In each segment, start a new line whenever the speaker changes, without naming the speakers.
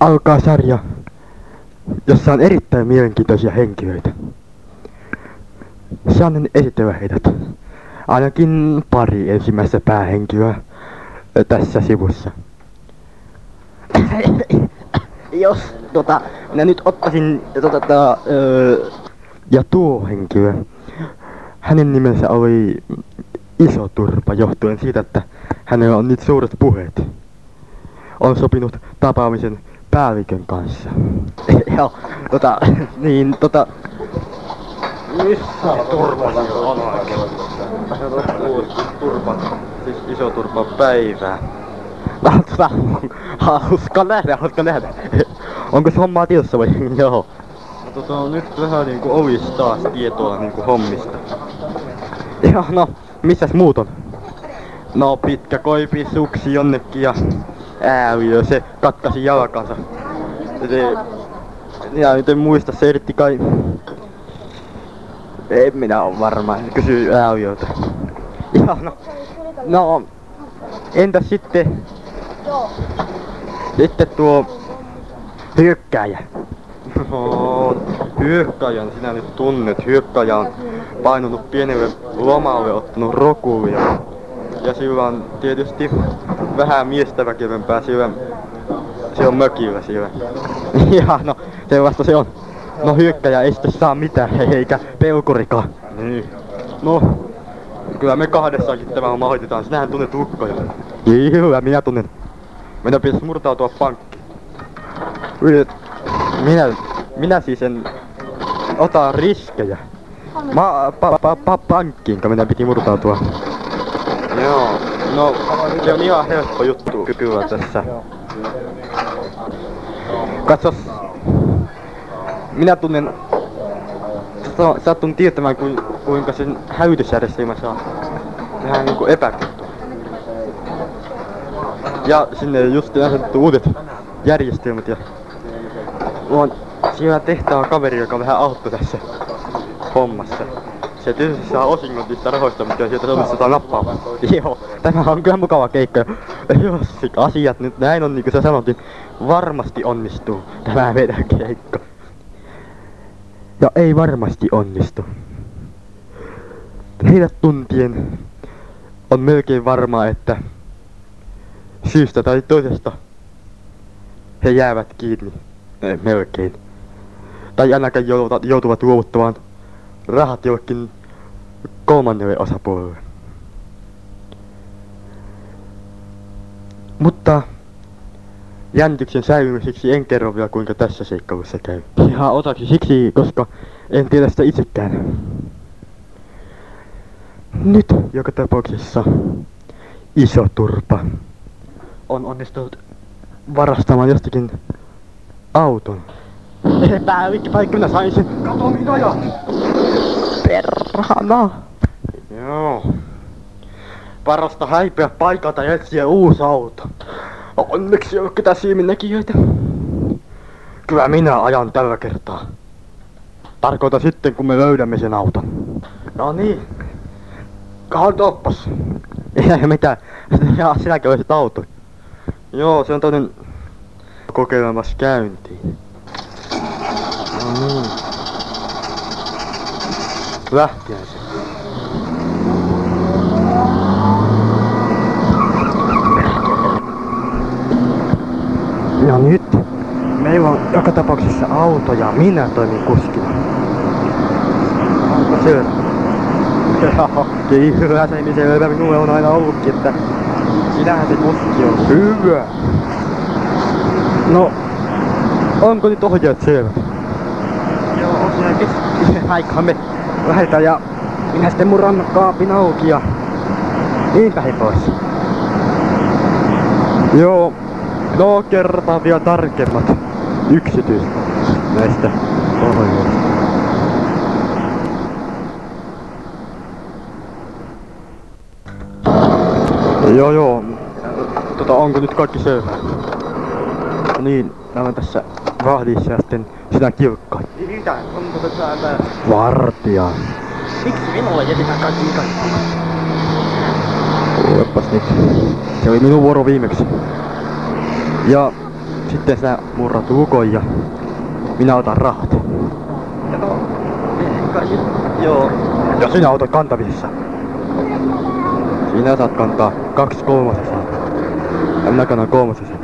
alkaa sarja, jossa on erittäin mielenkiintoisia henkilöitä. Saanen esitellä heidät. Ainakin pari ensimmäistä päähenkilöä tässä sivussa. Jos tota, minä nyt ottaisin tota, tota, öö, ja tuo henkilö, hänen nimensä oli Iso Turpa johtuen siitä, että hänellä on nyt suuret puheet. On sopinut tapaamisen päällikön kanssa. Joo, tota, niin tota... Missä turpa on Turpa, siis iso turpa päivää. Tota, hauska nähdä, hauska nähdä. Onko se hommaa tiedossa vai? Joo. No tota, nyt vähän niinku olis taas tietoa niinku hommista. Joo, no, missäs muut on? No, pitkä koipi suksi jonnekin ja ääviö, se katkasi jalkansa. Se, ja nyt en muista, se eritti kai... En minä ole varma, kysy ääviöltä. Joo, no, no, entäs sitten... Sitten tuo hyökkääjä. No, hyökkääjän sinä nyt tunnet. Hyökkääjä on painunut pienelle lomalle, ottanut rokulia. Ja sillä on tietysti vähän miestä väkevämpää sillä, se on mökillä siellä. ja no, sellaista se on. No hyökkäjä ei sitten saa mitään, eikä peukurikaan. Niin. No, kyllä me kahdessakin tämä homma hoitetaan. Sinähän tunnet ukkoja. Kyllä, minä tunnen. Meidän pitäisi murtautua pankkiin. Minä, minä siis en ota riskejä. Ma, pa, pa, pa, pankkiin, minä piti murtautua. Joo, no se on ihan helppo juttu kyllä tässä. Katsos, minä tunnen, sattun tietämään kuinka sen hälytysjärjestelmä saa vähän niinku epäkuntoa. Ja sinne just asetettu uudet järjestelmät ja on siellä tehtaa kaveri, joka vähän auttoi tässä hommassa. Se tietysti saa osingot niistä rahoista, mutta sieltä onnistutaan nappaamaan. Joo, tämä on kyllä mukava keikka. Jos asiat nyt näin on, niin kuin sä sanot, niin varmasti onnistuu tämä meidän keikka. Ja ei varmasti onnistu. Heidät tuntien on melkein varmaa, että syystä tai toisesta he jäävät kiinni. Ei, melkein. Tai ainakaan joutuvat luovuttamaan rahat jollekin kolmannelle osapuolelle. Mutta jännityksen säilymiseksi en kerro vielä kuinka tässä seikkailussa käy. Ihan osaksi siksi, koska en tiedä sitä itsekään. Nyt joka tapauksessa iso turpa on onnistunut varastamaan jostakin auton. Minä sain sen. Kato minä! Perhana! Joo. Parasta häipeä paikalta ja etsiä uusi auto. Onneksi ei ole ketään silminnäkijöitä. Kyllä minä ajan tällä kertaa. Tarkoita sitten, kun me löydämme sen auton. No niin. Kahdoppas. Ei mitään. Ja sinäkin olisit auto. Joo, se on toinen kokeilemassa käyntiin. No niin. Lähtiäisen. Ja nyt meillä on joka tapauksessa auto ja minä toimin kuskina. Onko se? Joo, kyllä se niin selvä minulle on aina ollutkin, että sinähän se kuski on hyvä. No, onko nyt ohjeet selvä? Joo, siinä keskittyy aikaa me lähdetään ja minä sitten murran kaapin auki ja niinpä he pois. Joo, no kerrotaan vielä tarkemmat yksityiskohdat näistä ohjeista. Joo joo, tota onko nyt kaikki selvä? Niin, mä olen tässä vahdissa ja sitten sinä kiukkaan.
Mitä? Onko se täällä?
Vartija.
Miksi minulle jätetään kaikki kaikki?
Kuulepas nyt. Se oli minun vuoro viimeksi. Ja Sitten sä murrat lukon ja minä otan rahat.
Ja no, ei kai joo.
Ja sinä otat kantamisessa. Sinä saat kantaa kaksi kolmasosaa. Ja minä kannan kolmasosan.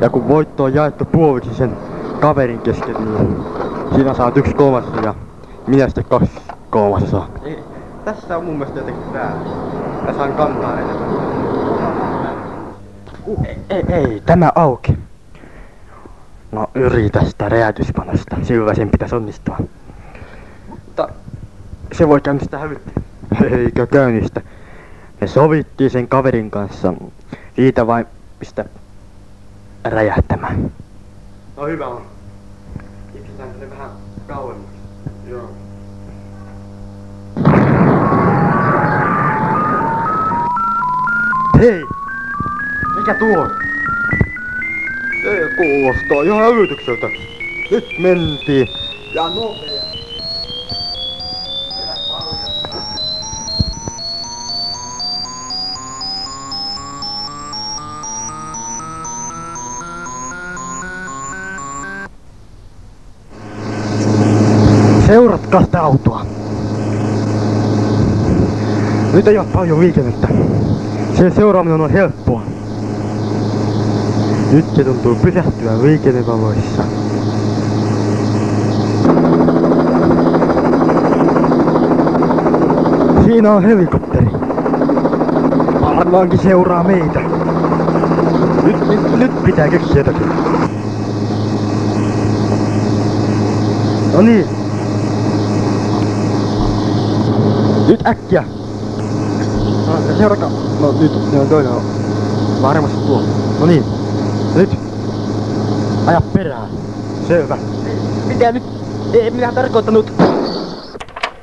Ja kun voitto on jaettu puoliksi sen kaverin kesken, niin sinä saat yksi kolmasosa ja minä sitten kaksi kolmasosaa.
Ei, tässä on mun mielestä jotenkin väärin. Mä saan kantaa enemmän.
Uh, ei, ei, tämä auki. No yritä sitä räjäytyspanosta, sillä sen pitäisi onnistua. Mutta se voi käynnistää hävyttä. Eikä käynnistä. Me sovittiin sen kaverin kanssa. Siitä vain pistä räjähtämään.
No hyvä on. Itketään tänne vähän kauemmaksi. Joo.
Hei! Mikä tuo? Se kuulostaa ihan hälytykseltä. Nyt mentiin.
Ja nopea.
Nyt ei ole paljon liikennettä. Sen seuraaminen on helppoa. Nyt se tuntuu pysähtyä liikennevaloissa. Siinä on helikopteri. Varmaankin seuraa meitä. Nyt, nyt, nyt pitää keksiä jotakin. No niin. Nyt äkkiä. No, seurakaa. No nyt, ne on toinen on varmasti tuo. No niin. Nyt. Aja perään. Selvä.
Mitä nyt? Ei minä tarkoittanut.